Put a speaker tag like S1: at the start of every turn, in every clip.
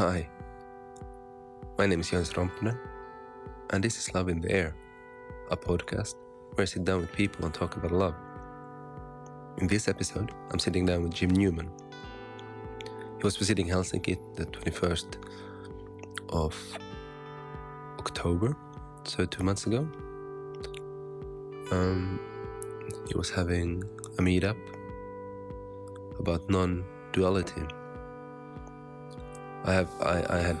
S1: Hi, my name is Jens Rompnen, and this is Love in the Air, a podcast where I sit down with people and talk about love. In this episode, I'm sitting down with Jim Newman. He was visiting Helsinki the 21st of October, so two months ago. Um, he was having a meetup about non-duality. I have I, I had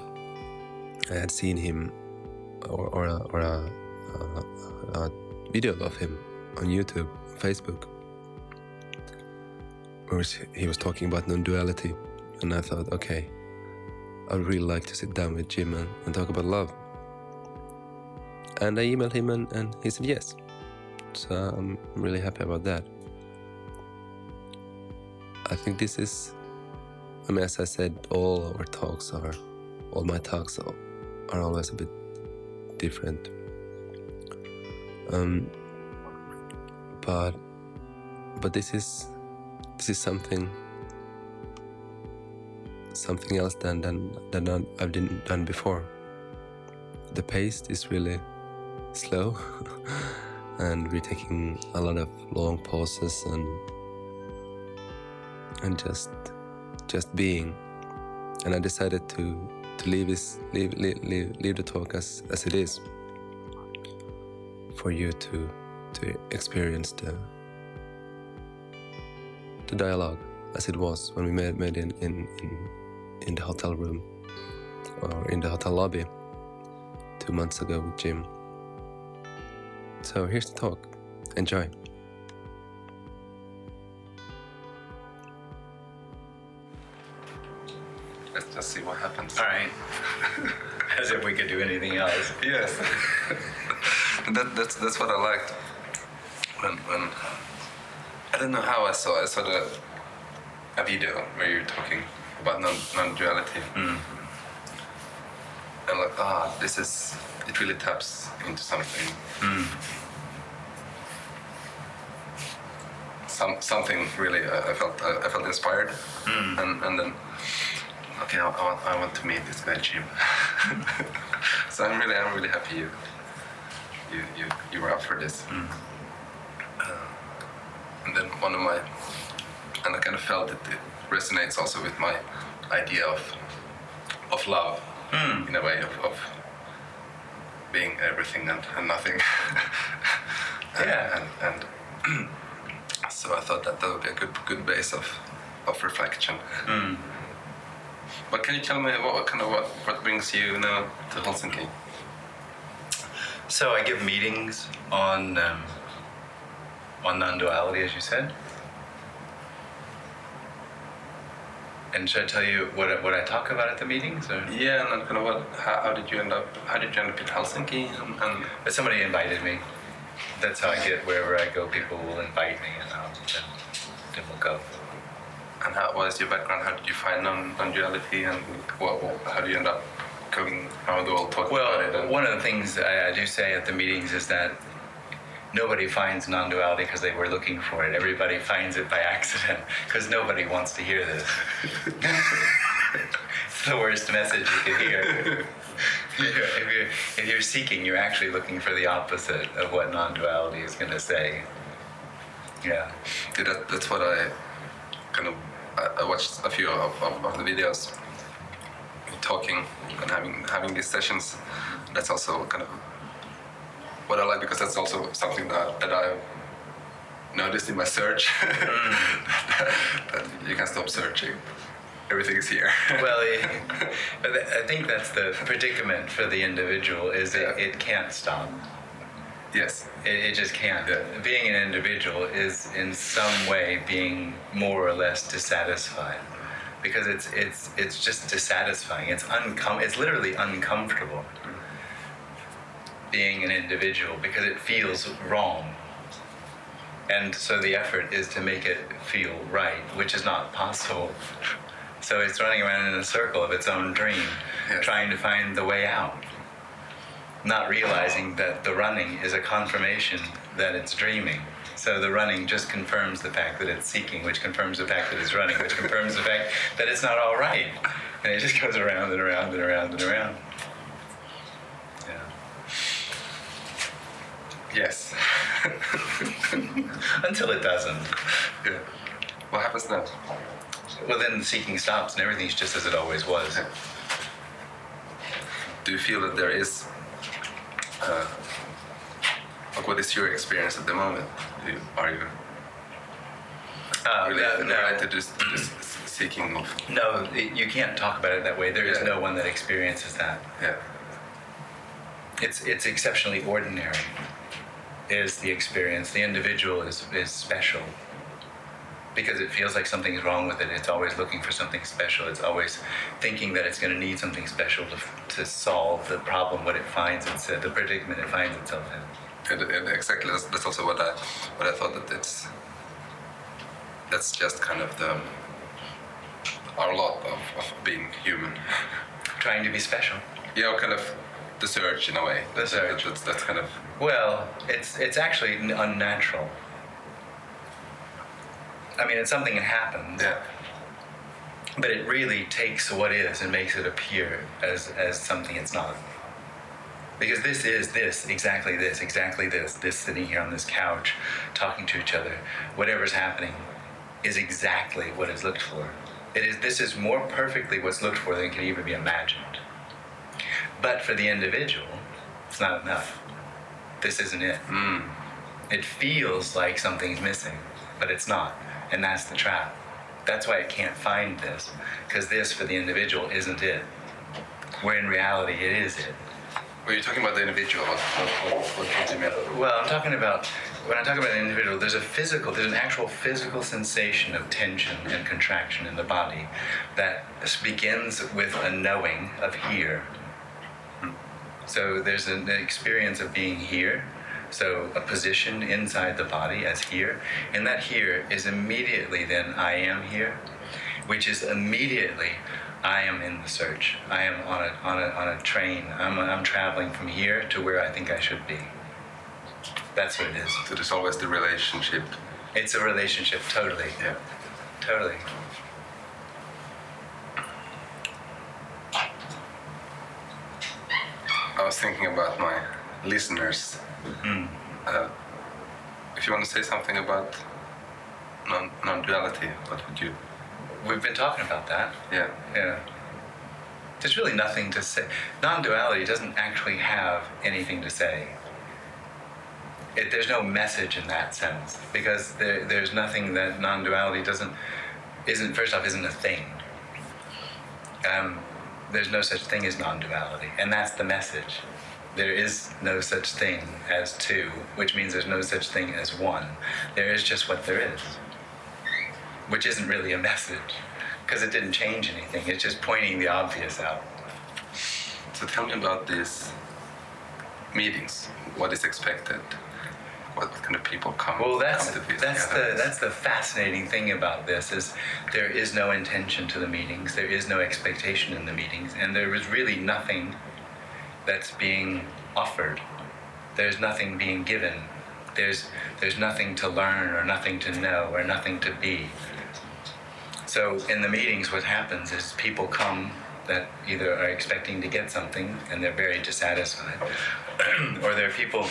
S1: I had seen him or, or, a, or a, a, a video of him on YouTube, Facebook, where he was talking about non-duality, and I thought, okay, I would really like to sit down with Jim and, and talk about love. And I emailed him, and, and he said yes. So I'm really happy about that. I think this is, I mean, as I said, all our talks are, all my talks are, always a bit different. Um, but, but this is, this is something, something else than than than I've done, done before. The pace is really slow, and we're taking a lot of long pauses and and just just being. And I decided to to leave this leave leave, leave, leave the talk as as it is for you to to experience the the dialogue as it was when we met, met in, in, in, in the hotel room or in the hotel lobby two months ago with Jim. So here's the talk. Enjoy. Let's see what happens.
S2: All right. As if we could do anything else.
S1: Yes. that, that's that's what I liked. When when I don't know how I saw it. I saw the a video where you're talking about non non duality.
S2: Mm.
S1: And like ah this is it really taps into something.
S2: Mm.
S1: Some something really I, I felt I, I felt inspired
S2: Mm.
S1: and and then okay I, I, want, I want to meet this guy Jim. so I'm really I'm really happy you you you, you were up for this.
S2: Mm.
S1: And then one of my, and I kind of felt that it resonates also with my idea of of love
S2: Mm.
S1: in a way of, of being everything and, and nothing. and,
S2: Yeah.
S1: And, and so I thought that that would be a good good base of of reflection.
S2: Mm.
S1: But can you tell me what, kind of what, what brings you now to Helsinki?
S2: So I give meetings on um, on non-duality, as you said. And should I tell you what I, what I talk about at the meetings? Or?
S1: Yeah, and then kind of what? How, how did you end up? How did you end up in Helsinki? And, and
S2: But somebody invited me. That's how I get wherever I go. People will invite me, and I'll, then, then we'll go.
S1: And how, what is your background? How did you find non non-duality, and what, what, how do you end up going around the world talking about it?
S2: Well, one of the things I, I do say at the meetings is that nobody finds non-duality because they were looking for it. Everybody finds it by accident because nobody wants to hear this. it's the worst message you can hear. if, you're, if, you're, if you're seeking, you're actually looking for the opposite of what non-duality is going to say. Yeah.
S1: yeah, that, that's what I kind of. I, I watched a few of, of, of the videos, talking and having having these sessions. That's also kind of what I like because that's also something that, that I've noticed in my search. that you can stop searching. Everything is here.
S2: well, it, but th- I think that's the predicament for the individual is it, it can't stop.
S1: yes.
S2: It, it just can't.
S1: Yeah.
S2: Being an individual is in some way being more or less dissatisfied, because it's it's it's just dissatisfying. It's uncom. It's literally uncomfortable. Being an individual because it feels wrong, and so the effort is to make it feel right, which is not possible. So it's running around in a circle of its own dream,
S1: Yes.
S2: trying to find the way out not realizing that the running is a confirmation that it's dreaming. So the running just confirms the fact that it's seeking, which confirms the fact that it's running, which confirms the fact that it's not all right. And it just goes around and around and around and around. Yeah.
S1: Yes.
S2: Until it doesn't.
S1: yeah. What happens then?
S2: Well, then the seeking stops and everything's just as it always was.
S1: Do you feel that there is, uh, like, what is your experience at the moment? Do you- Are you
S2: Uh,
S1: related,
S2: no,
S1: related this, to this seeking of?
S2: no, it- you can't talk about it that way. There is
S1: Yeah.
S2: no one that experiences that.
S1: Yeah.
S2: It's it's exceptionally ordinary. Is the experience. The individual is is special. Because it feels like something's wrong with it. It's always looking for something special. It's always thinking that it's going to need something special to, to solve the problem, what it finds itself, uh, the predicament it finds itself in.
S1: And, and exactly, that's, that's also what I what I thought that it's that's just kind of the our lot of, of being human.
S2: Trying to be special.
S1: Yeah, kind of the search in a way.
S2: The search.
S1: That's, that's kind of
S2: Well, it's it's actually unnatural. I mean, it's something that happens,
S1: yeah,
S2: but it really takes what is and makes it appear as as something it's not. Because this is this, exactly this, exactly this, this sitting here on this couch, talking to each other, whatever's happening, is exactly what is looked for. It is this is more perfectly what's looked for than can even be imagined. But for the individual, it's not enough. This isn't it.
S1: mm,
S2: It feels like something's missing, but it's not. And that's the trap. That's why it can't find this, because this for the individual isn't it. Where in reality it is it.
S1: Were you're talking about the individual? What, what, what?
S2: Well, I'm talking about, when I talk about an individual, there's a physical, there's an actual physical sensation of tension and contraction in the body that begins with a knowing of here. So there's an experience of being here. So a position inside the body as here. And that here is immediately then I am here, which is immediately I am in the search. I am on a, on a, on a train. I'm, I'm traveling from here to where I think I should be. That's what it is.
S1: So there's always the relationship.
S2: It's a relationship, totally.
S1: Yeah.
S2: Totally.
S1: I was thinking about my listeners.
S2: Mm.
S1: Uh, if you want to say something about non non-duality, what would you?
S2: We've been talking about that.
S1: Yeah.
S2: Yeah. There's really nothing to say. Non duality doesn't actually have anything to say. It, there's no message in that sense because there, there's nothing that non duality doesn't, isn't, first off, isn't a thing. Um, there's no such thing as non duality, and that's the message. There is no such thing as two, which means there's no such thing as one. There is just what there is, which isn't really a message because it didn't change anything. It's just pointing the obvious out.
S1: So tell me about these meetings. What is expected? What kind of people come?
S2: Well, that's
S1: come to these
S2: that's the that's the fascinating thing about this is there is no intention to the meetings. There is no expectation in the meetings, and there is really nothing that's being offered. There's nothing being given. There's there's nothing to learn or nothing to know or nothing to be. So in the meetings, what happens is people come that either are expecting to get something and they're very dissatisfied, or there are people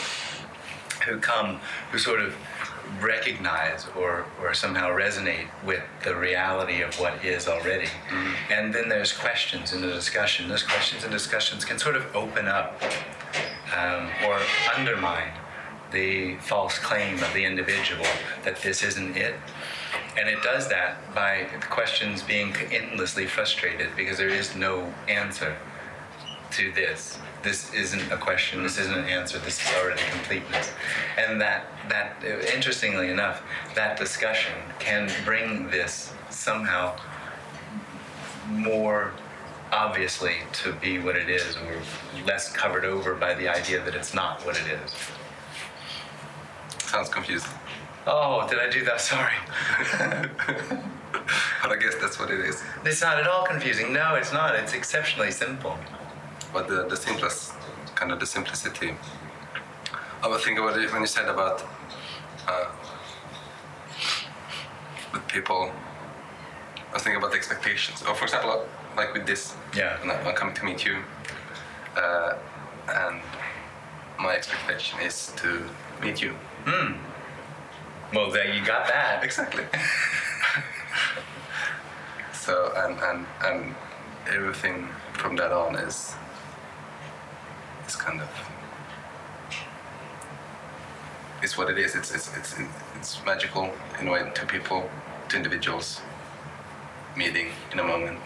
S2: who come who sort of recognize or, or somehow resonate with the reality of what is already. And then there's questions in the discussion. Those questions and discussions can sort of open up um, or undermine the false claim of the individual that this isn't it. And it does that by the questions being endlessly frustrated because there is no answer to this. This isn't a question. This isn't an answer. This is already completeness. And that that interestingly enough, that discussion can bring this somehow more obviously to be what it is, or less covered over by the idea that it's not what it is.
S1: Sounds confusing.
S2: Oh, did I do that? Sorry.
S1: But I guess that's what it is.
S2: It's not at all confusing. No, it's not. It's exceptionally simple.
S1: But the, the simplest, kind of the simplicity. I was thinking about it when you said about uh, people. I was thinking about the expectations. Oh, for example, like with this.
S2: Yeah.
S1: when I- I'm coming to meet you, uh, and my expectation is to meet you.
S2: Well, there you got that.
S1: Exactly. so and and and everything from that on is is kind of it's what it is. It's it's it's it's magical in a way to people, to individuals, meeting in a moment,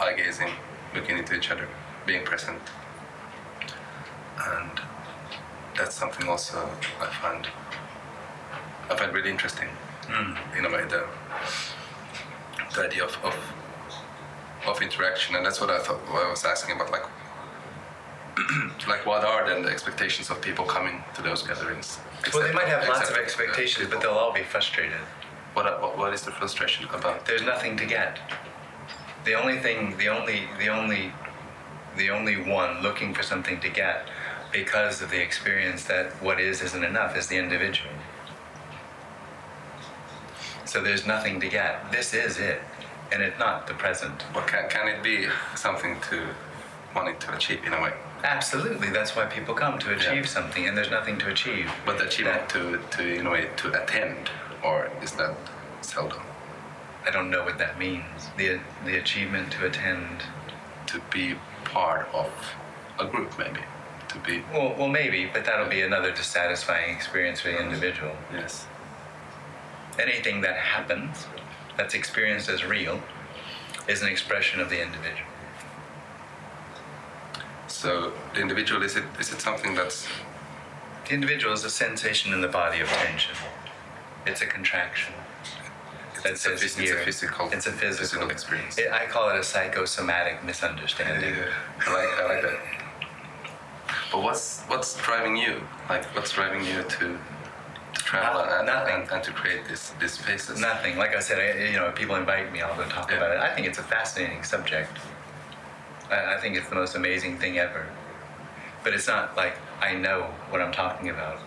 S1: eye gazing, looking into each other, being present, and that's something also I find I find really interesting. Hmm. In a way, the the idea of, of of interaction, and that's what I thought. What I was asking about, like, like what are then the expectations of people coming to those gatherings?
S2: Well, they might have lots of
S1: except,
S2: expectations, but they'll all be frustrated.
S1: What, what what is the frustration about?
S2: There's nothing to get. The only thing, the only, the only, the only one looking for something to get, because of the experience that what is isn't enough, is the individual. So there's nothing to get. This is it, and it's not the present.
S1: But can can it be something to wanting to achieve in a way?
S2: Absolutely, that's why people come to achieve
S1: Yeah.
S2: something, and there's nothing to achieve.
S1: But the achievement to to in a way to attend, or is that seldom
S2: I don't know what that means. The the achievement to attend.
S1: to be part of a group maybe to be
S2: Well, well, maybe, but that'll be another dissatisfying experience for the individual.
S1: yes
S2: Anything that happens, that's experienced as real, is an expression of the individual.
S1: So the individual is it is it something that's
S2: The individual is a sensation in the body of tension. It's a contraction. That
S1: it's, a, phys- it's a physical
S2: It's a physical,
S1: experience.
S2: It, I call it a psychosomatic misunderstanding.
S1: I like I like that. But what's what's driving you? Like what's driving you to to travel
S2: Nothing.
S1: and,
S2: Nothing.
S1: and, and to create this these spaces?
S2: Nothing. Like I said, I, you know, people invite me, I'll go talk
S1: Yeah.
S2: about it. I think it's a fascinating subject. I, I think it's the most amazing thing ever. But it's not like I know what I'm talking about.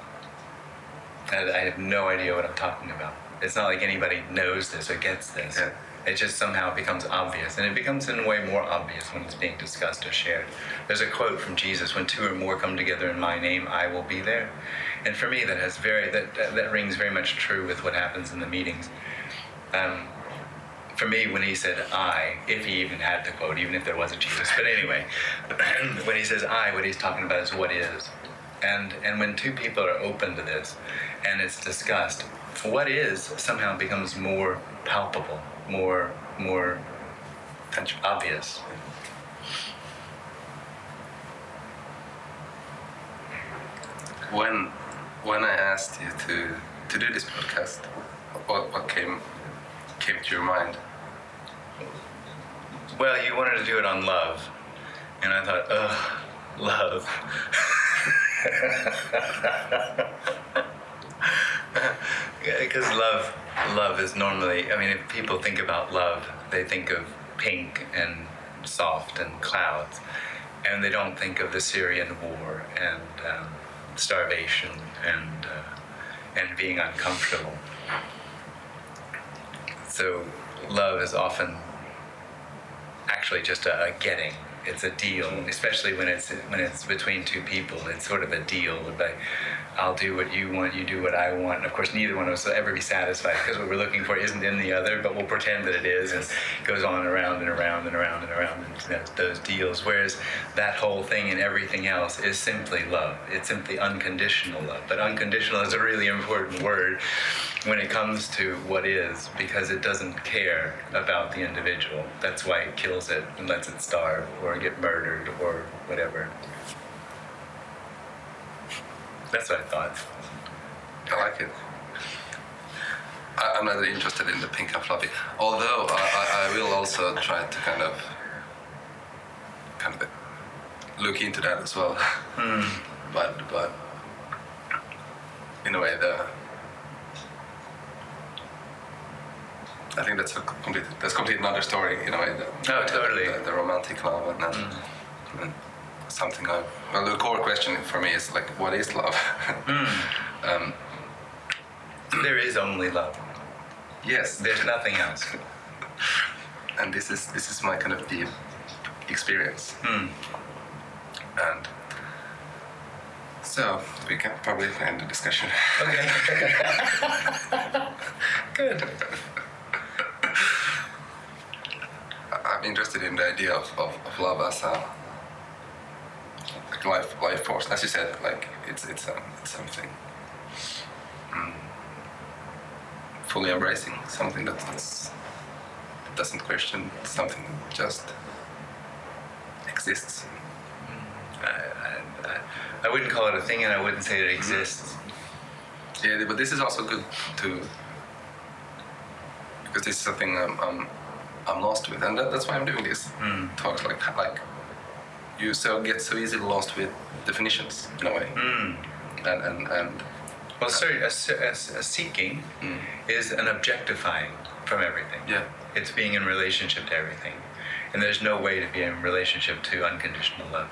S2: I, I have no idea what I'm talking about. It's not like anybody knows this or gets this.
S1: Yeah.
S2: It just somehow becomes obvious, and it becomes in a way more obvious when it's being discussed or shared. There's a quote from Jesus: "When two or more come together in my name, I will be there." And for me, that has very that that, that rings very much true with what happens in the meetings. Um, for me, when he said I, if he even had the quote, even if there was a Jesus, but anyway, when he says I, what he's talking about is what is. And, and when two people are open to this and it's discussed, what is somehow becomes more palpable, more, more obvious.
S1: When when I asked you to to do this podcast, what what came came to your mind?
S2: Well, you wanted to do it on love. And I thought, ugh, love. Because love, love is normally, I mean, if people think about love, they think of pink and soft and clouds. And they don't think of the Syrian war and um, starvation and, uh, and being uncomfortable. So love is often actually just a, a getting. It's a deal, especially when it's when it's between two people. It's sort of a deal. Like, I'll do what you want, you do what I want. And of course, neither one of us will ever be satisfied because what we're looking for isn't in the other, but we'll pretend that it is, and it goes on around and around and around and around and that's those deals. Whereas that whole thing and everything else is simply love. It's simply unconditional love. But unconditional is a really important word when it comes to what is because it doesn't care about the individual. That's why it kills it and lets it starve or get murdered or whatever. That's what I thought.
S1: I like it. I, I'm not really interested in the pink and fluffy, although I, I, I will also try to kind of kind of look into that as well. Hmm. But but in a way, the I think that's a complete that's complete another story in a way. The,
S2: Oh, totally.
S1: The, the romantic love and, and, and something I well the core question for me is like what is love? um,
S2: There is only love.
S1: Yes.
S2: There's nothing else.
S1: and this is this is my kind of deep experience.
S2: Hmm.
S1: And so we can probably end the discussion.
S2: Okay. Good.
S1: I'm interested in the idea of, of, of love as a life life force. As you said, like it's it's, um, it's something mm, fully embracing, something that that's, doesn't question, something that just exists.
S2: I, I, I- I wouldn't call it a thing, and I wouldn't say it exists.
S1: Yeah, but this is also good to because this is something I'm I'm, I'm lost with, and that, that's why I'm doing this
S2: Mm.
S1: talks. Like like you so get so easily lost with definitions in a way,
S2: Mm.
S1: and and and
S2: Well, sorry, a, a, a seeking
S1: Mm.
S2: is an objectifying from everything.
S1: yeah,
S2: It's being in relationship to everything. And there's no way to be in relationship to unconditional love.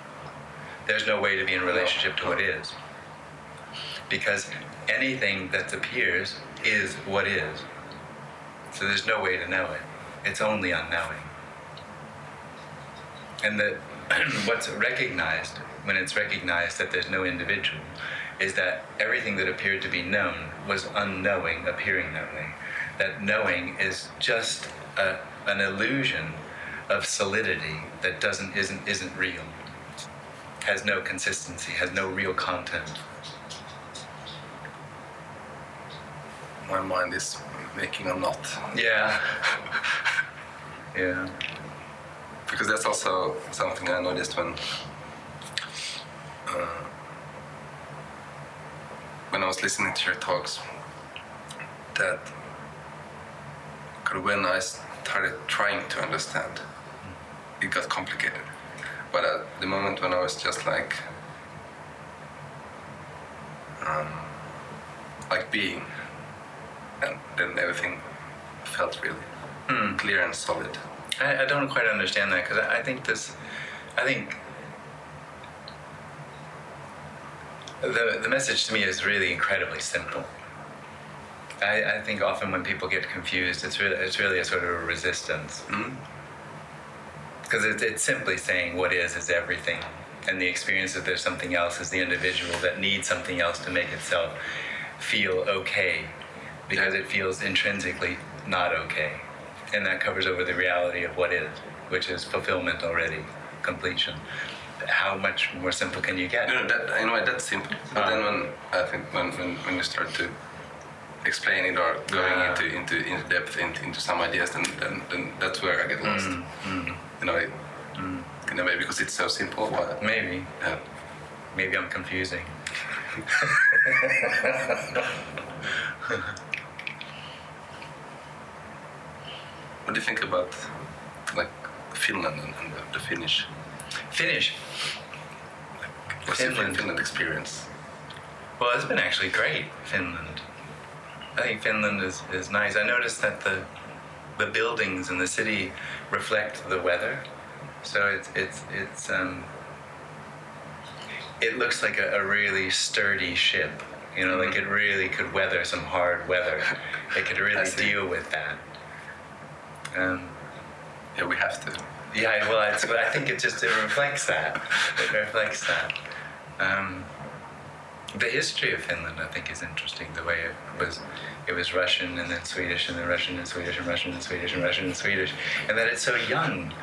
S2: There's no way to be in relationship to what is. Because anything that appears is what is. So there's no way to know it. It's only unknowing. And that what's recognized when it's recognized that there's no individual is that everything that appeared to be known was unknowing appearing that way. That knowing is just a, an illusion of solidity that doesn't isn't isn't real. Has no consistency, has no real content.
S1: my mind is making a knot
S2: Yeah. yeah.
S1: Because that's also something I noticed when uh, when I was listening to your talks that when I started trying to understand, it got complicated. But at the moment when I was just like um, like being, and then everything felt really
S2: Hmm.
S1: clear and solid.
S2: I, I don't quite understand that because I, I think this, I think the the message to me is really incredibly simple. I, I think often when people get confused, it's really it's really a sort of a resistance
S1: Mm?
S2: because it's, it's simply saying what is is everything, and the experience that there's something else is the individual that needs something else to make itself feel okay because it feels intrinsically not okay, and that covers over the reality of what is, which is fulfillment already, completion. How much more simple can you get?
S1: No, no, that, in a way that's simple. But
S2: Ah.
S1: then when I think when, when, when you start to explain it or going
S2: Ah.
S1: into into into depth into, into some ideas, then, then then that's where I get lost.
S2: Mm, mm,
S1: In a way,
S2: mm.
S1: in a way because it's so simple. Why?
S2: Maybe,
S1: Yeah.
S2: maybe I'm confusing.
S1: What do you think about like Finland and, and the, the Finnish?
S2: Finish.
S1: What's your
S2: Finland.
S1: Finland experience?
S2: Well, it's been actually great, Finland. I think Finland is, is nice. I noticed that the the buildings in the city reflect the weather, so it's it's it's um. It looks like a, a really sturdy ship, you know, like it really could weather some hard weather. It could really deal with that. Um,
S1: Yeah, we have to.
S2: yeah, well, it's, I think it just it reflects that. It reflects that. Um, the history of Finland, I think, is interesting. The way it was, it was Russian and then Swedish and then Russian and Swedish and Russian and Swedish and Russian and Swedish, and that it's so young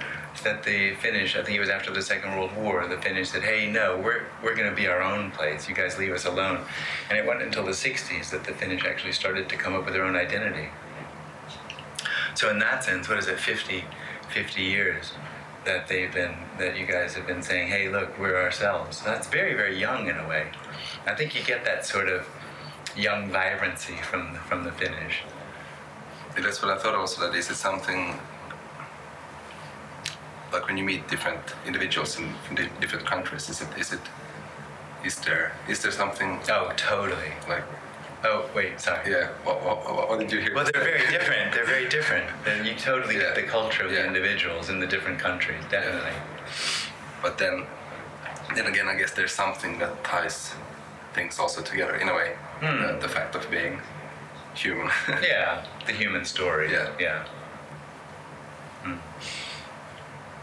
S2: that the Finnish. I think it was after the Second World War. The Finnish said, "Hey, no, we're we're going to be our own place. You guys leave us alone." And it wasn't until the '60s that the Finnish actually started to come up with their own identity. So in that sense, what is it, 50, 50 years that they've been, that you guys have been saying, hey, look, we're ourselves. That's very, very young in a way. I think you get that sort of young vibrancy from the, from the Finnish.
S1: That's what I thought also. That is it something like when you meet different individuals in, in di- different countries. Is it is it is there is there something
S2: Oh, totally.
S1: like
S2: Oh, wait, sorry.
S1: yeah? What, what, what- what did you hear?
S2: Well, they're very different. They're very different. And you totally
S1: Yeah.
S2: get the culture of the individuals in the different countries, definitely.
S1: But then, then again, I guess there's something that ties things also together in a way.
S2: Hmm.
S1: The, the fact of being human.
S2: Yeah, the human story.
S1: Yeah.
S2: Yeah.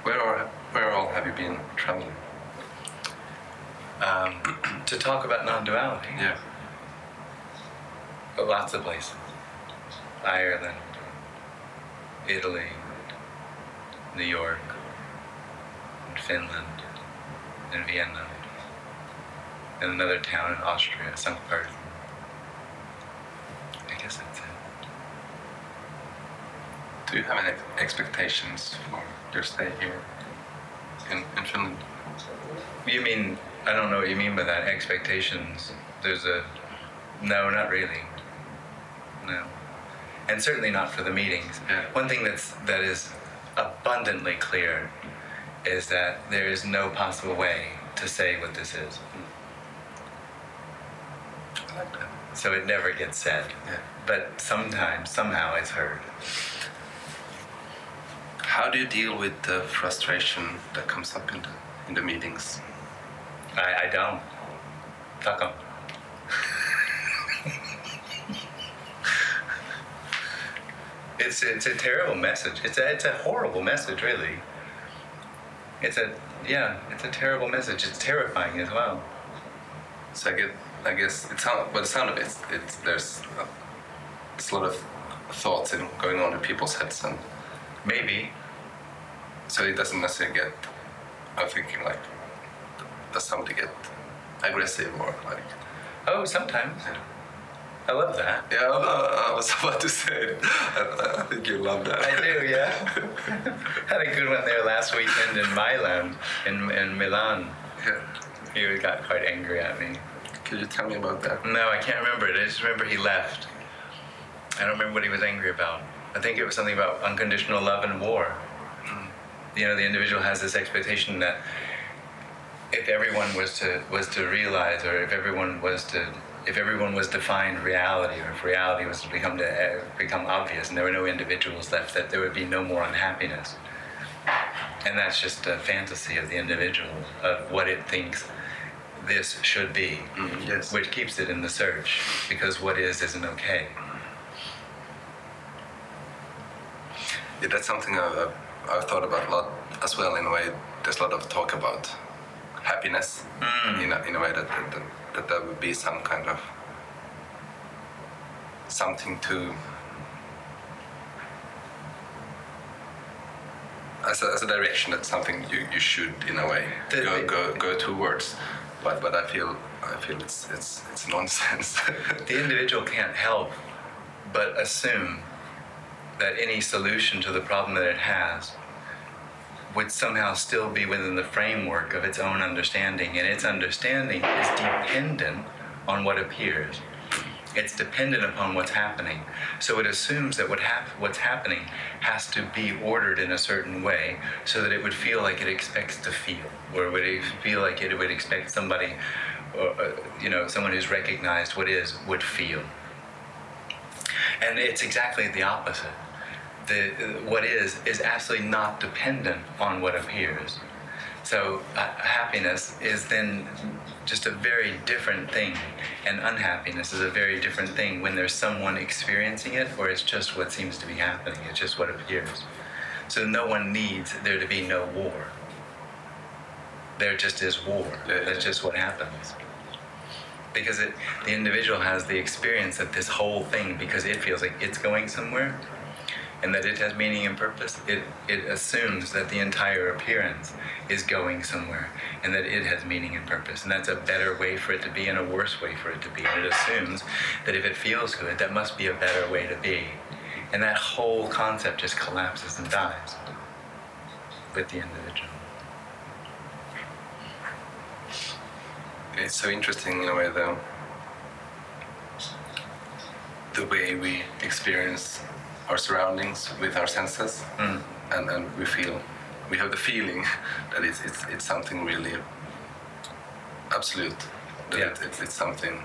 S1: where are where all have you been traveling?
S2: Um, to talk about non-duality.
S1: Yeah.
S2: Lots of places. Ireland, Italy, New York, and Finland, and Vienna, and another town in Austria, St. Petersburg. I guess that's it.
S1: Do you have any expectations for your stay here in, in Finland?
S2: You mean, I don't know what you mean by that. Expectations. There's a. No, not really. No. And certainly not for the meetings. One thing that's that is abundantly clear is that there is no possible way to say what this is.
S1: I like that.
S2: So it never gets said.
S1: Yeah.
S2: But sometimes, somehow, it's heard.
S1: How do you deal with the frustration that comes up in the, in the meetings?
S2: I, I don't. Fuck 'em. It's it's a terrible message. It's a it's a horrible message, really. It's a yeah, it's a terrible message. It's terrifying as well.
S1: So I get, I guess it sound, but the sound of it, it's there's a, it's a lot of thoughts in, going on in people's heads, and
S2: Maybe
S1: so it doesn't necessarily get. I'm thinking like, does somebody get aggressive or like?
S2: oh sometimes I love that.
S1: Yeah, I, I was about to say. I, I think you love that.
S2: I do, yeah. Had a good one there last weekend in Milan, in in Milan.
S1: Yeah.
S2: He got quite angry at me.
S1: Could you tell me about that?
S2: No, I can't remember it. I just remember he left. I don't remember what he was angry about. I think it was something about unconditional love and war. Hmm. You know, the individual has this expectation that if everyone was to was to realize, or if everyone was to if everyone was to find reality, or if reality was to become to uh, become obvious, and there were no individuals left, that there would be no more unhappiness. And that's just a fantasy of the individual of what it thinks this should be
S1: Mm, yes.
S2: which keeps it in the search because what is isn't okay.
S1: Yeah, that's something I've, I've, thought about a lot as well. In a way, there's a lot of talk about happiness in, a, in a way that that, that that there would be some kind of something to as a, as a direction that's something you, you should in a way
S2: The-
S1: go, go go towards. But but I feel I feel it's it's it's nonsense.
S2: The individual can't help but assume that any solution to the problem that it has would somehow still be within the framework of its own understanding, and its understanding is dependent on what appears. It's dependent upon what's happening. So it assumes that what hap- what's happening has to be ordered in a certain way so that it would feel like it expects to feel, or would it feel like it would expect somebody, or, uh, you know, someone who's recognized what is, would feel. And it's exactly the opposite. The, what is is absolutely not dependent on what appears. So uh, happiness is then just a very different thing, and unhappiness is a very different thing when there's someone experiencing it, or it's just what seems to be happening. It's just what appears. So no one needs there to be no war. There just is war. That's just what happens. Because it, the individual has the experience of this whole thing because it feels like it's going somewhere and that it has meaning and purpose. It, it assumes that the entire appearance is going somewhere and that it has meaning and purpose. And that's a better way for it to be and a worse way for it to be. And it assumes that if it feels good, that must be a better way to be. And that whole concept just collapses and dies with the individual.
S1: it's so interesting in a way though the way we experience our surroundings with our senses
S2: Mm.
S1: and, and we feel we have the feeling that it's, it's, it's something really absolute that
S2: Yeah.
S1: it, it's, it's something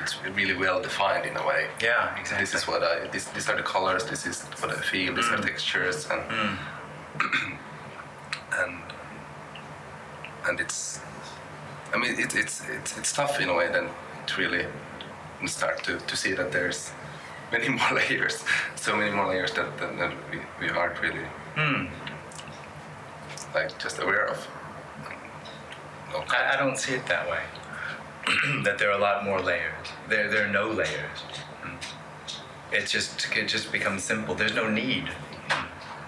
S1: it's really well defined in a way
S2: Yeah, exactly.
S1: this is what I this, these are the colors this is what I feel these are textures and
S2: Mm.
S1: and and it's I mean it, it's it's it's tough in a way then to really start to, to see that there's many more layers, so many more layers that, that, that we, we aren't really
S2: Hmm.
S1: like just aware of. No,
S2: I, I don't see it that way. that there are a lot more layers. There, there are no layers. Mm. It just, it just becomes simple. There's no need.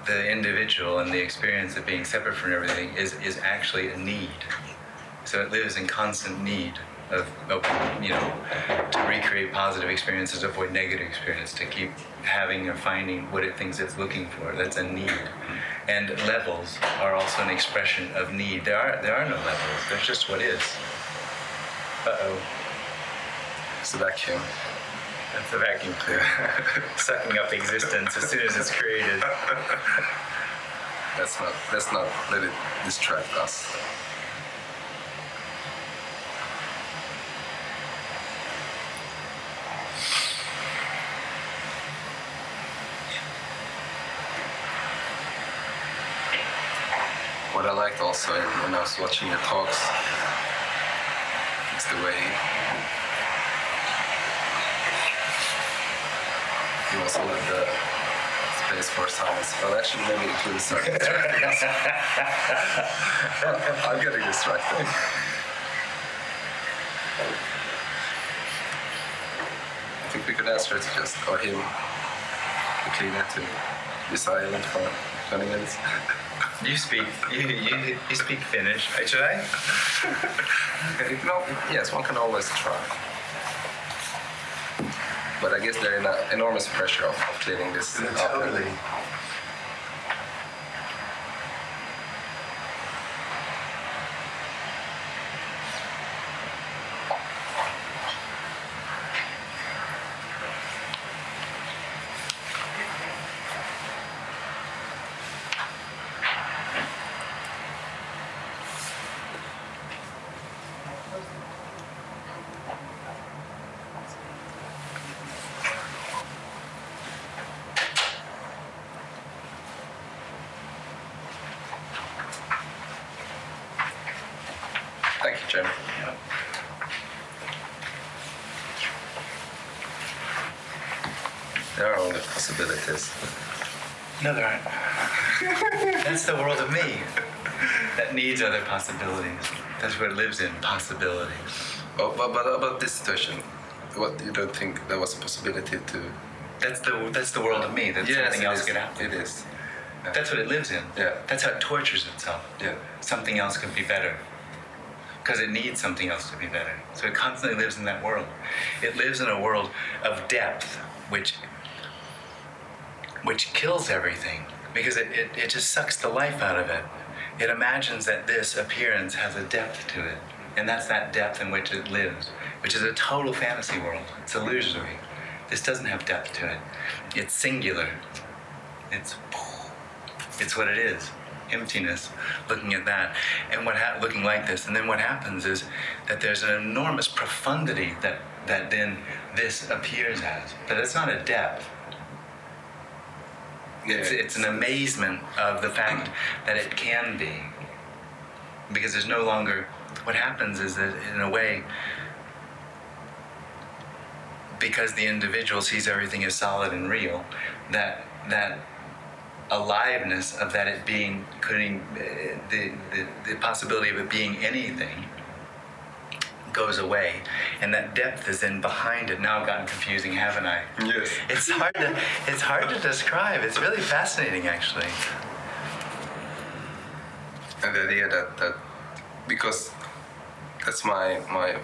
S2: The individual and the experience of being separate from everything is, is actually a need. So it lives in constant need of, of, you know, to recreate positive experiences, avoid negative experience, to keep having or finding what it thinks it's looking for. That's a need. And levels are also an expression of need. There are there are no levels. There's just what is. Uh oh.
S1: it's a vacuum.
S2: That's a vacuum cleaner. Sucking up existence as soon as it's created.
S1: Let's not let's not let it distract us. What I liked also when I was watching your talks it's the way you also let the space for silence. Well, actually, maybe include some distractions. I'm getting distracted. I think we could ask her to just or him to clean it to be silent for 20 minutes.
S2: You speak you, you, you speak Finnish. Uh, Should I?
S1: You yes, one can always try. But I guess they're in enormous pressure of, of cleaning this up.
S2: Totally.
S1: Thank you, Jim.
S2: Yeah.
S1: There are only possibilities.
S2: No, there aren't. That's the world of me. Other possibilities. That's what it lives in, possibilities.
S1: Oh, but, but about this situation, what you don't think there was a possibility to?
S2: That's the that's the world of me. That something else
S1: is.
S2: could happen.
S1: It is. Yeah.
S2: That's what it lives in.
S1: Yeah.
S2: That's how it tortures itself.
S1: Yeah.
S2: Something else could be better. Because it needs something else to be better. So it constantly lives in that world. It lives in a world of depth, which which kills everything. Because it, it, it just sucks the life out of it. It imagines that this appearance has a depth to it. And that's that depth in which it lives, which is a total fantasy world. It's illusory. This doesn't have depth to it. It's singular. It's it's what it is emptiness looking at that and what ha- looking like this and then what happens is that there's an enormous profundity that that then this appears as but it's not a depth it's, it's an amazement of the fact that it can be. Because there's no longer what happens is that in a way because the individual sees everything as solid and real that that aliveness of that it being could eh, the, the the possibility of it being anything goes away and that depth is in behind it now i've gotten confusing haven't i
S1: Yes.
S2: it's hard to it's hard to describe it's really fascinating actually
S1: And the idea that, that because that's my my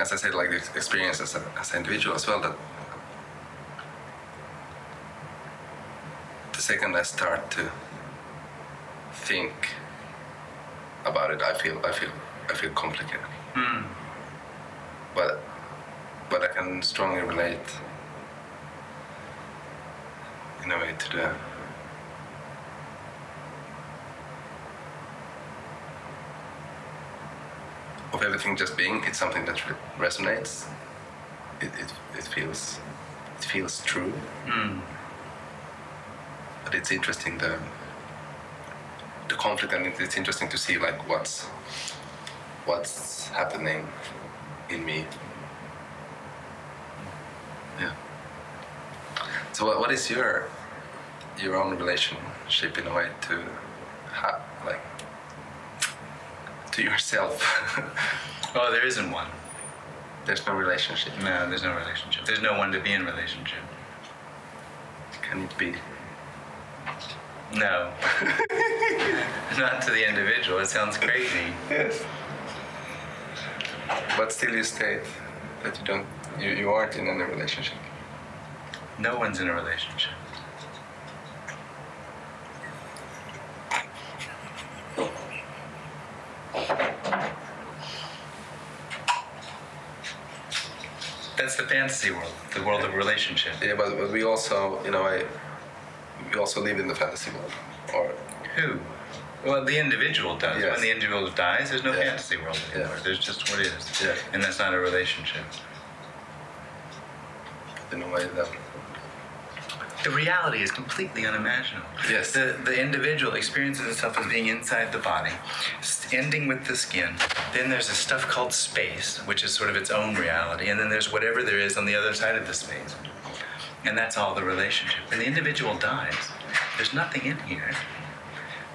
S1: as I said, like the experience as, a, as an individual as well. That the second I start to think about it, I feel I feel I feel complicated. Hmm. But but I can strongly relate in a way to the of everything just being it's something that re- resonates. It, it, it feels it feels true. Hmm. But it's interesting the the conflict and it's interesting to see like what's what's happening in me. Yeah. So what, what is your your own relationship in a way to ha- like to yourself?
S2: Oh, there isn't one.
S1: There's no relationship.
S2: No, there's no relationship. There's no one to be in relationship.
S1: Can it be?
S2: No. Not to the individual. It sounds crazy.
S1: Yes. But still, you state that you don't, you, you aren't in any relationship.
S2: No one's in a relationship. That's the fantasy world, the world of relationship.
S1: Yeah, but, but we also, you know, I, we also live in the fantasy world. Or
S2: Who? Well, the individual does.
S1: Yes.
S2: When the individual dies, there's no
S1: Yeah.
S2: fantasy world anymore.
S1: Yeah.
S2: There's just what is.
S1: Yeah.
S2: And that's not a relationship.
S1: in a way that
S2: The reality is completely unimaginable.
S1: Yes.
S2: The, the individual experiences itself as being inside the body, ending with the skin. Then there's this stuff called space, which is sort of its own reality. And then there's whatever there is on the other side of the space. And that's all the relationship. When the individual dies, there's nothing in here.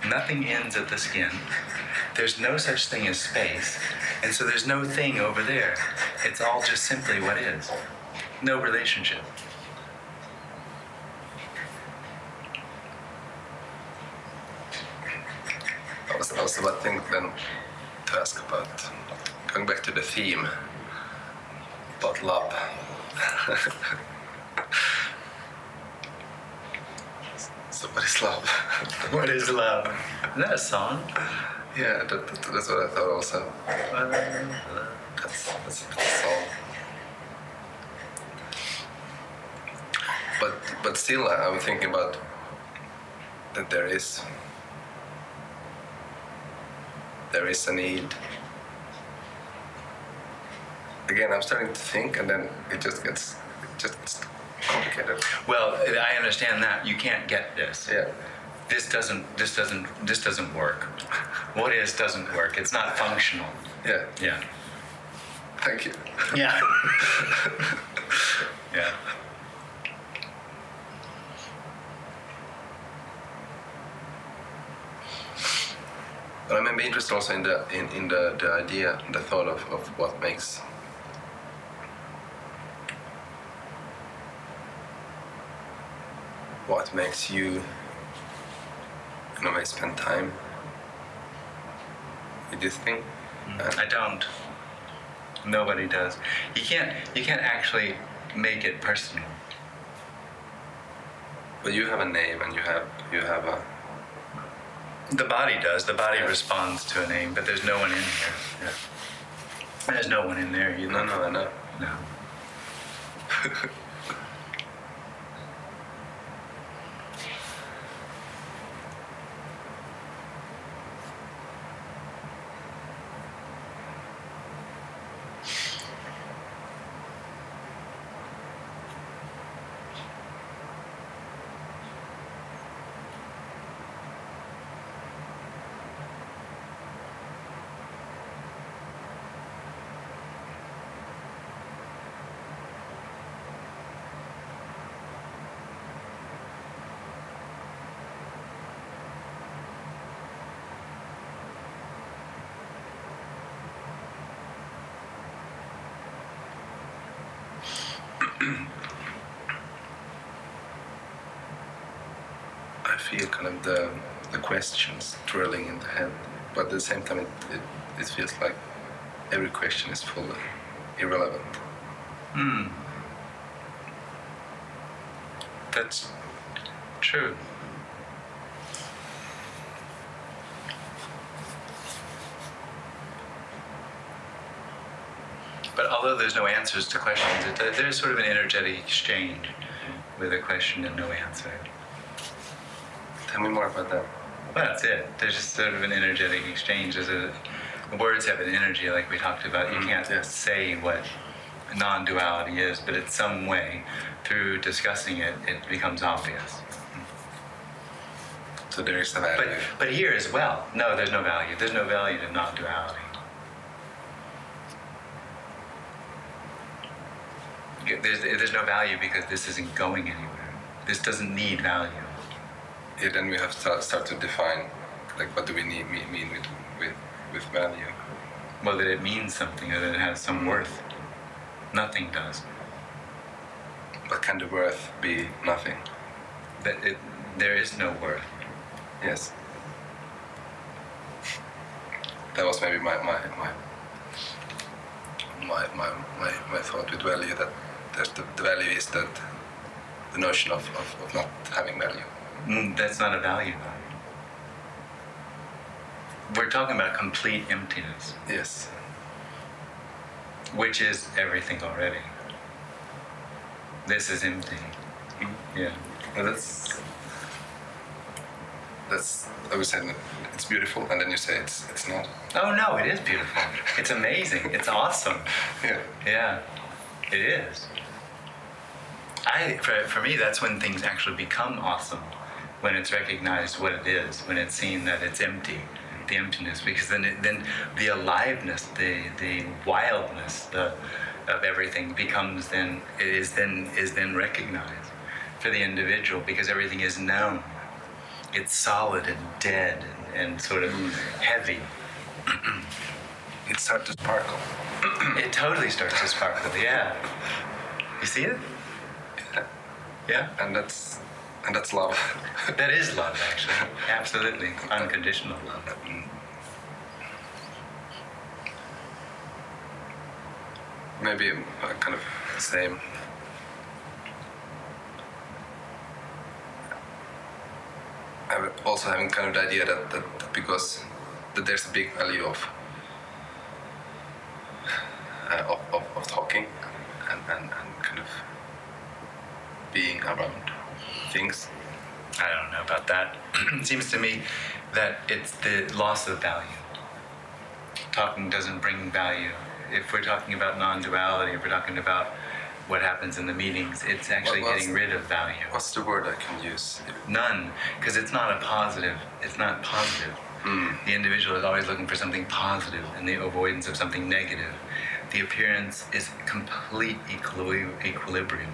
S2: Nothing ends at the skin. There's no such thing as space. And so there's no thing over there. It's all just simply what is. No relationship.
S1: I was, I about think then to ask about going back to the theme about love. so what is love?
S2: What is love? Isn't that a song?
S1: yeah, that, that, that's what I thought also. That's, that's, that's a song. But but still, I- I'm thinking about that there is there is a need. Again, I'm starting to think, and then it just gets it just gets complicated.
S2: Well, I understand that. You can't get this.
S1: Yeah.
S2: This doesn't this doesn't this doesn't work. What is doesn't work. It's not functional.
S1: Yeah.
S2: Yeah.
S1: Thank you.
S2: Yeah. yeah.
S1: But I'm maybe interested also in the in, in the, the idea, the thought of, of what makes makes you in a way spend time with this thing. Mm.
S2: I don't. Nobody does. You can't you can't actually make it personal.
S1: But you have a name and you have you have a
S2: The body does. The body
S1: Yeah.
S2: responds to a name, but there's no one in here.
S1: yeah.
S2: There's no one in there either.
S1: No no I know.
S2: No.
S1: I feel kind of the the questions twirling in the head, but at the same time it, it, it feels like every question is fully irrelevant.
S2: Hmm. That's true. But although there's no answers to questions, it, there's sort of an energetic exchange with a question and no answer.
S1: Tell me more about that.
S2: Well, that's it. There's just sort of an energetic exchange. There's a words have an energy, like we talked about. You
S1: Mm,
S2: can't
S1: yes.
S2: say what non-duality is, but in some way, through discussing it, it becomes obvious.
S1: So there is a
S2: But
S1: value.
S2: but here as well, no, there's no value. There's no value to non-duality. There's, there's no value because this isn't going anywhere. This doesn't need value.
S1: Yeah, then we have to start, to define, like, what do we need, mean, mean with, with, with value?
S2: Well, that it means something, or that it has some worth. Nothing does.
S1: But can the worth be nothing?
S2: That it, there is no worth.
S1: Yes. That was maybe my my my my my, my, my thought with value that there's the, the value is that the notion of, of, of not having value.
S2: Mm, That's not a value. We're talking about complete emptiness,
S1: Yes.
S2: which is everything already. This is empty. Yeah.
S1: And that's that's I was saying it's beautiful and then you say it's it's not.
S2: Oh no, it is beautiful. It's amazing. It's awesome.
S1: Yeah.
S2: Yeah, it is. I for, for me that's when things actually become awesome, when it's recognized what it is, when it's seen that it's empty, the emptiness, because then it, then the aliveness, the the wildness, the of everything becomes then is then is then recognized for the individual because everything is known. It's solid and dead and, and sort of heavy.
S1: It starts to sparkle.
S2: It totally starts to sparkle. Yeah. You see it? Yeah.
S1: And that's and that's love.
S2: That is love, actually. Absolutely. Unconditional love.
S1: maybe uh, kind of the same. I'm also having kind of the idea that, that, that because that there's a big value of uh, of, of, of talking and, and, and being around things.
S2: I don't know about that. it seems to me that it's the loss of value. Talking doesn't bring value. If we're talking about non duality, if we're talking about what happens in the meetings, it's actually
S1: What
S2: getting rid of value.
S1: What's the word I can use?
S2: None, because it's not a positive. It's not positive. Hmm. The individual is always looking for something positive and the avoidance of something negative. The appearance is complete equilibrium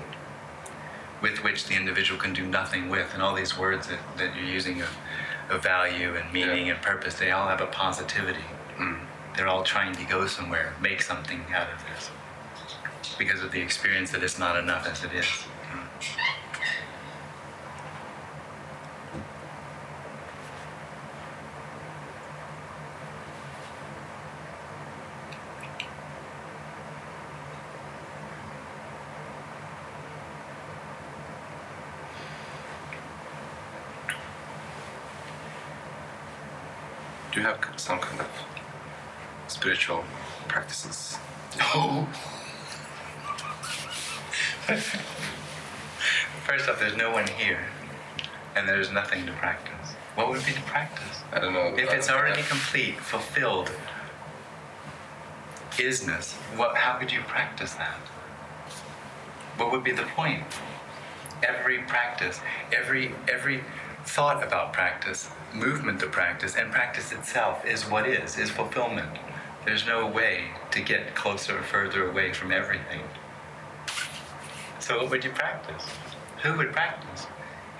S2: with which the individual can do nothing with. And all these words that, that you're using of, of value and meaning
S1: Yeah.
S2: and purpose, they all have a positivity. Mm. They're all trying to go somewhere, make something out of this. Because of the experience that it's not enough as it is.
S1: Do have some kind of spiritual practices?
S2: Oh. First off, there's no one here, and there's nothing to practice. What would be to practice?
S1: I don't know.
S2: If it's already complete, fulfilled, isness, what, how could you practice that? What would be the point? Every practice, every every thought about practice, movement to practice, and practice itself is what is, is fulfillment. There's no way to get closer or further away from everything. So what would you practice? Who would practice?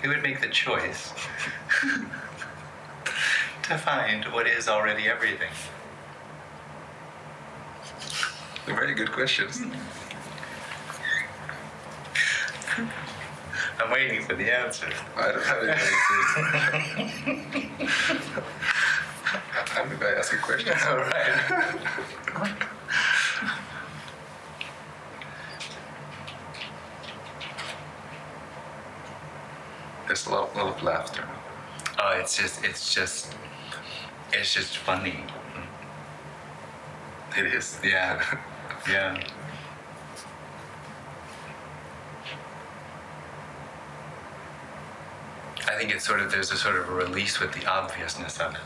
S2: Who would make the choice to find what is already everything?
S1: Very good questions.
S2: I'm waiting for the answer.
S1: I don't have anything. I'm the guy asking questions.
S2: All right.
S1: There's a lot, lot of laughter.
S2: Oh, it's just, it's just, it's just funny.
S1: It is.
S2: Yeah, yeah. I think it's sort of there's a sort of a release with the obviousness of it,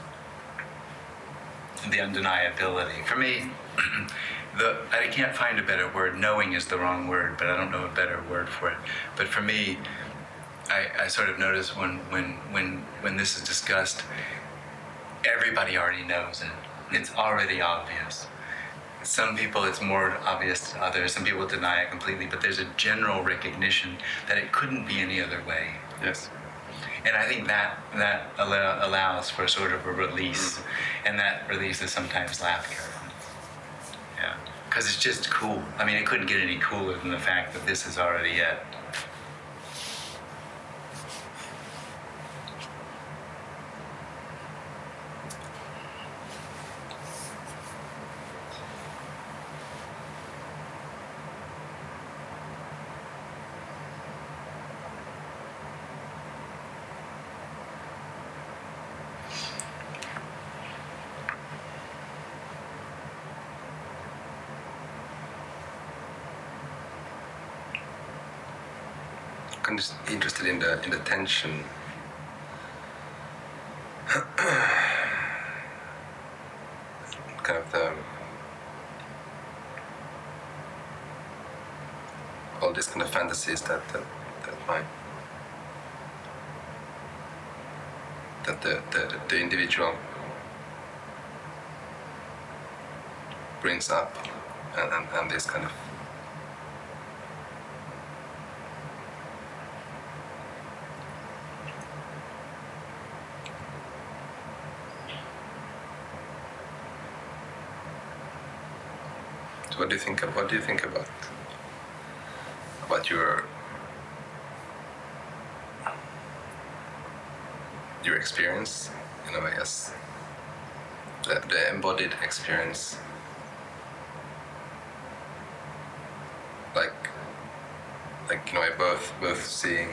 S2: the undeniability. For me, the I can't find a better word. Knowing is the wrong word, but I don't know a better word for it. But for me, I, I sort of notice when when when when this is discussed, everybody already knows it. It's already obvious some people it's more obvious to others. Some people deny it completely, but there's a general recognition that it couldn't be any other way.
S1: Yes.
S2: And I think that that allow, allows for sort of a release, mm-hmm. and that release is sometimes laughter. Yeah, because it's just cool. I mean, it couldn't get any cooler than the fact that this is already it.
S1: Just interested in the in the tension. kind of the all these kind of fantasies that that, that might that the, the the individual brings up and, and, and this kind of do you think? What do you think about about your your experience? In a way, yes, the, the embodied experience, like like you know, both both seeing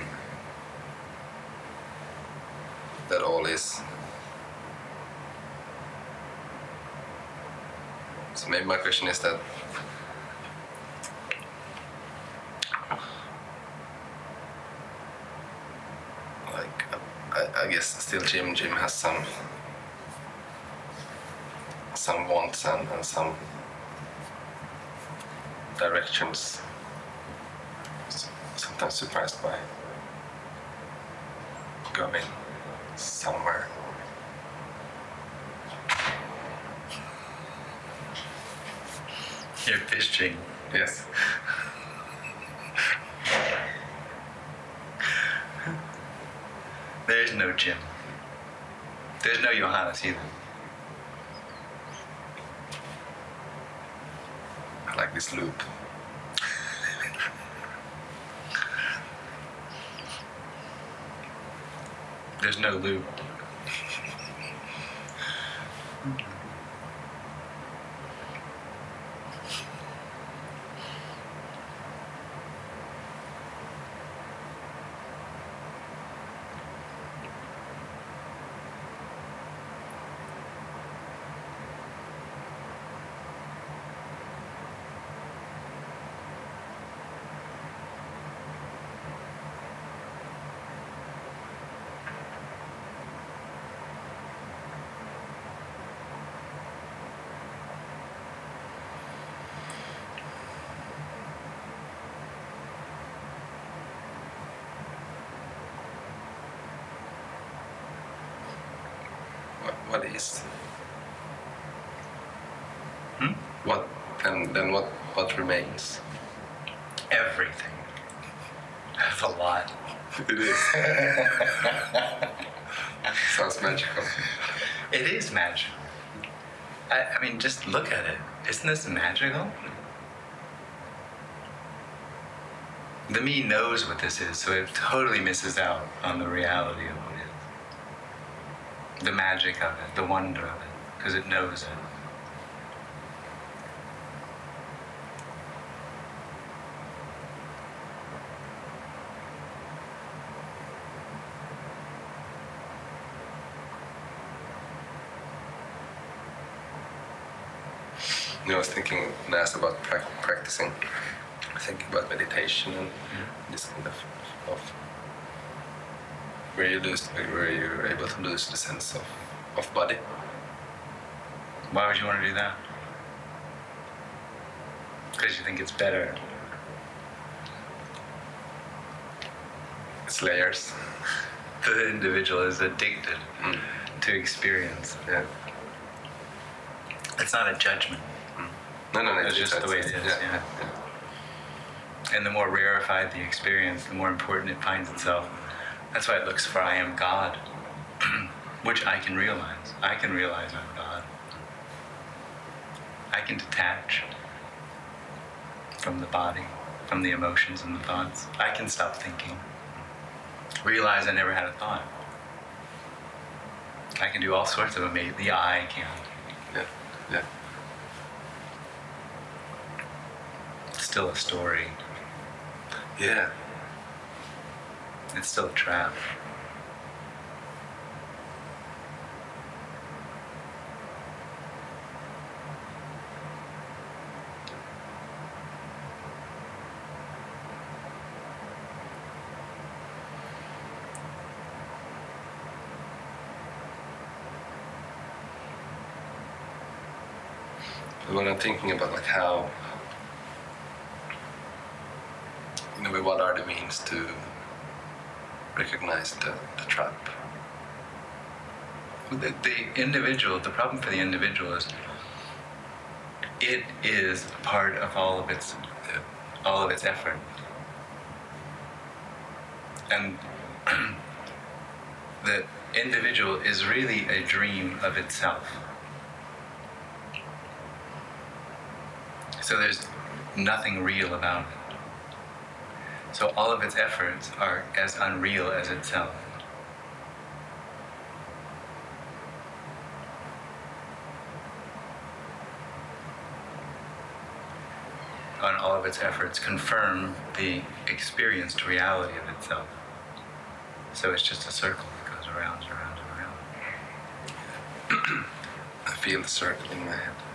S1: that all is. So maybe my question is that like I, I guess still Jim. Jim has some some wants and, and some directions. Sometimes surprised by going somewhere.
S2: You're fishing.
S1: yes
S2: There's no Jim. There's no Johannes either.
S1: I like this loop
S2: There's no loop.
S1: what, what is
S2: Hmm?
S1: what then what what remains
S2: Everything. That's a lot.
S1: it is sounds magical
S2: It is magical. I, I mean, just look at it. Isn't this magical? The me knows what this is, so it totally misses out on the reality of what it is. The magic of it, the wonder of it, because it knows it.
S1: You know, I was thinking asked about prac- practicing, thinking about meditation and mm-hmm. this kind of, of where you lose, where you're able to lose the sense of, of body.
S2: Why would you want to do that? Because you think it's better.
S1: It's layers.
S2: The individual is addicted mm. to experience.
S1: Yeah.
S2: It's not a judgment.
S1: No, no, no.
S2: That's just the way it is, yeah. And the more rarefied the experience, the more important it finds itself. That's why it looks for I am God, which I can realize. I can realize I'm God. I can detach from the body, from the emotions and the thoughts. I can stop thinking. Realize I never had a thought. I can do all sorts of amazing. The I can.
S1: Yeah, yeah.
S2: Still a story.
S1: Yeah.
S2: It's still a trap.
S1: when I'm thinking about like how, know, what are the means to recognize the, the trap?
S2: The, the individual, the problem for the individual is it is part of all of its all of its effort. And the individual is really a dream of itself. So there's nothing real about it. So all of its efforts are as unreal as itself. On all of its efforts confirm the experienced reality of itself. So it's just a circle that goes around and around and around.
S1: I feel the circle in my head.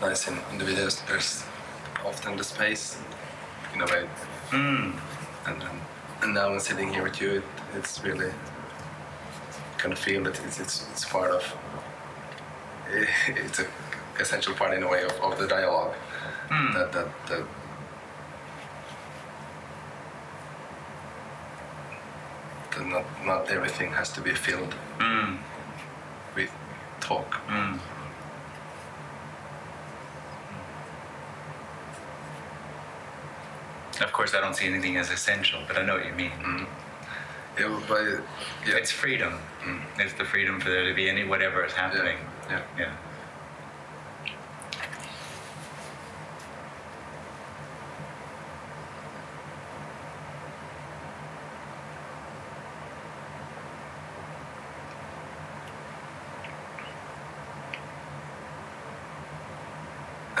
S1: Nice in, in the videos. There's often the space, in a way,
S2: Mm.
S1: and and, and now I'm sitting here with you. It, it's really kind of feel that it's it's, it's part of. It's a essential part in a way of, of the dialogue.
S2: Mm.
S1: That that that. that Not, not everything has to be filled
S2: Mm.
S1: with talk.
S2: Mm. Of course, I don't see anything as essential, but I know what you mean. Mm-hmm.
S1: Yeah, but yeah,
S2: It's freedom. Mm-hmm. It's the freedom for there to be any whatever is happening.
S1: yeah.
S2: Yeah.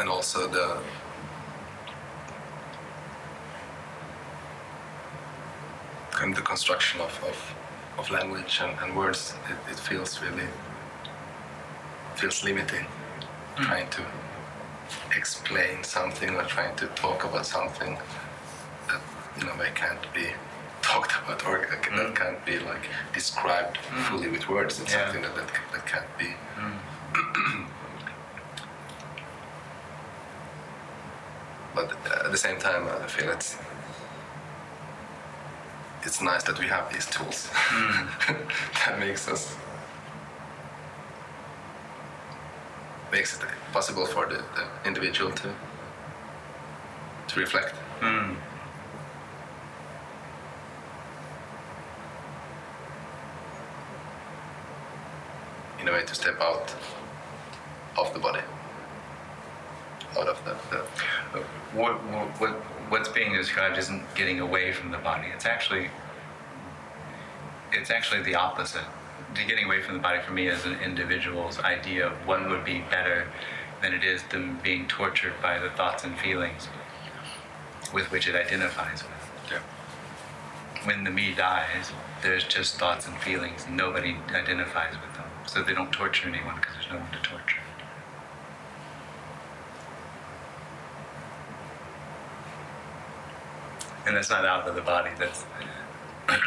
S1: and also the of the construction of, of, of language and, and words it, it feels really feels limiting. Hmm. Trying to explain something or trying to talk about something that you know they can't be talked about or hmm. that can't be like described hmm. fully with words. It's
S2: Yeah.
S1: something that, that, that can't be. But at the same time i feel it's it's nice that we have these tools that makes us makes it possible for the, the individual to to reflect
S2: Mm.
S1: in a way to step out of the body out of the, the
S2: What, what, what's being described isn't getting away from the body. It's actually, it's actually the opposite. The getting away from the body for me is an individual's idea of what would be better than it is them being tortured by the thoughts and feelings with which it identifies with.
S1: yeah
S2: when the me dies, there's just thoughts and feelings. Nobody identifies with them. So they don't torture anyone because there's no one to torture. And that's not out of the body, that's,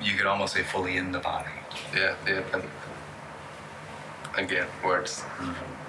S2: you could almost say fully in the body.
S1: Yeah, yeah. And again, words. What's mm-hmm.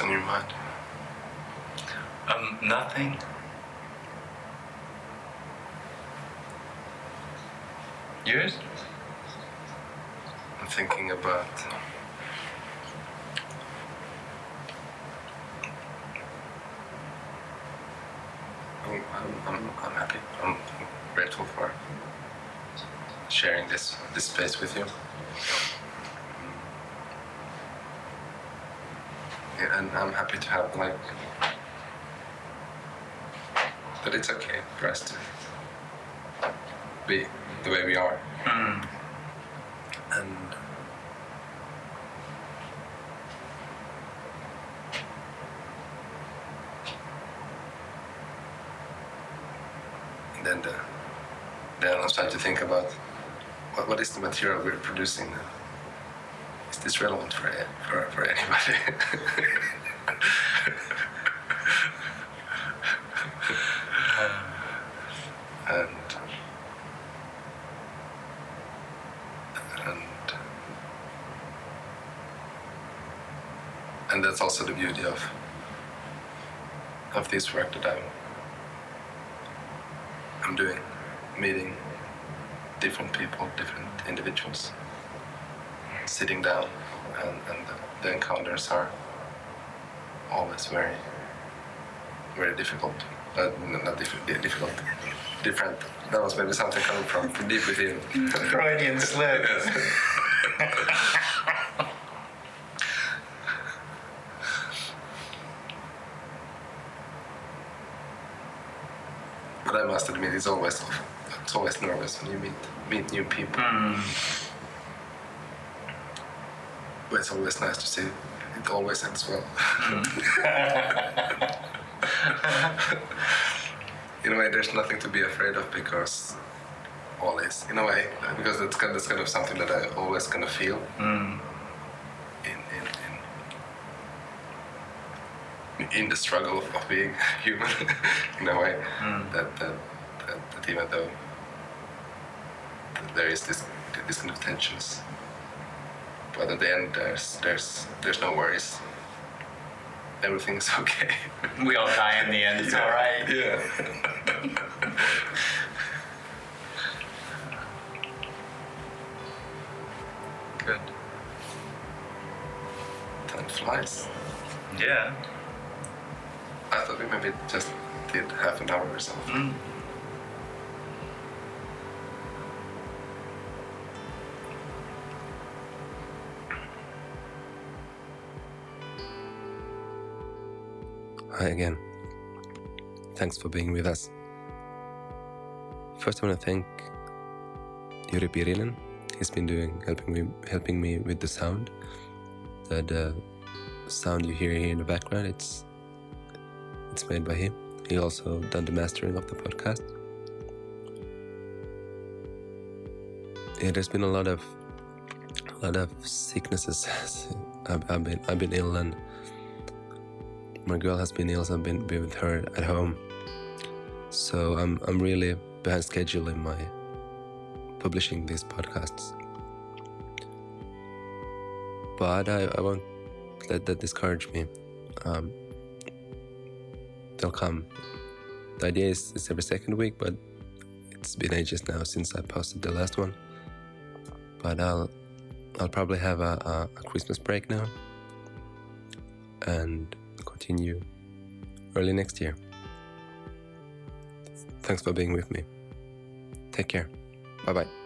S1: On your mind?
S2: Um, nothing. Yours?
S1: I'm thinking about I'm, I'm, I'm, I'm happy. I'm grateful for sharing this this space with you. Yeah, and I'm happy to have like that. It's okay for us to be the way we are,
S2: Mm.
S1: and then the, then I trying to think about what, what is the material we're producing now? Is this relevant for for, for anybody? and and and that's also the beauty of of this work that I'm I'm doing, meeting different people, different individuals, sitting down, and, and the, the encounters are always very, very difficult. Uh, not diff- difficult, different. That was maybe something coming from, from deep within.
S2: Freudian slip.
S1: But I must admit, it's always it's always nervous when you meet meet new people.
S2: Mm.
S1: But it's always nice to see it. Always ends well. in a way, there's nothing to be afraid of because always, in a way because that's kind that's kind of something that I always kind of feel.
S2: Mm.
S1: in in, in in the struggle of, of being human in a way. That, that, that that even though there is this this kind of tensions, but at the end there's there's there's no worries. Everything's okay.
S2: We all die in the end. It's all right.
S1: Yeah.
S2: Good.
S1: Time flies.
S2: Yeah.
S1: I thought we maybe just did half an hour or something.
S2: Mm.
S1: Hi again. Thanks for being with us. First, I want to thank Yuri Pirilin. He's been doing helping me helping me with the sound. The, the sound you hear here in the background, it's it's made by him. He also done the mastering of the podcast. Yeah, there's been a lot of a lot of sicknesses. I've, I've been I've been ill and my girl has been ill, so I've been, been with her at home. So I'm I'm really behind schedule in my publishing these podcasts. But I, I won't let that discourage me. Um, they'll come. The idea is, it's every second week, but it's been ages now since I posted the last one. But I'll I'll probably have a, a, a Christmas break now, and continue early next year. Thanks for being with me. Take care. Bye bye.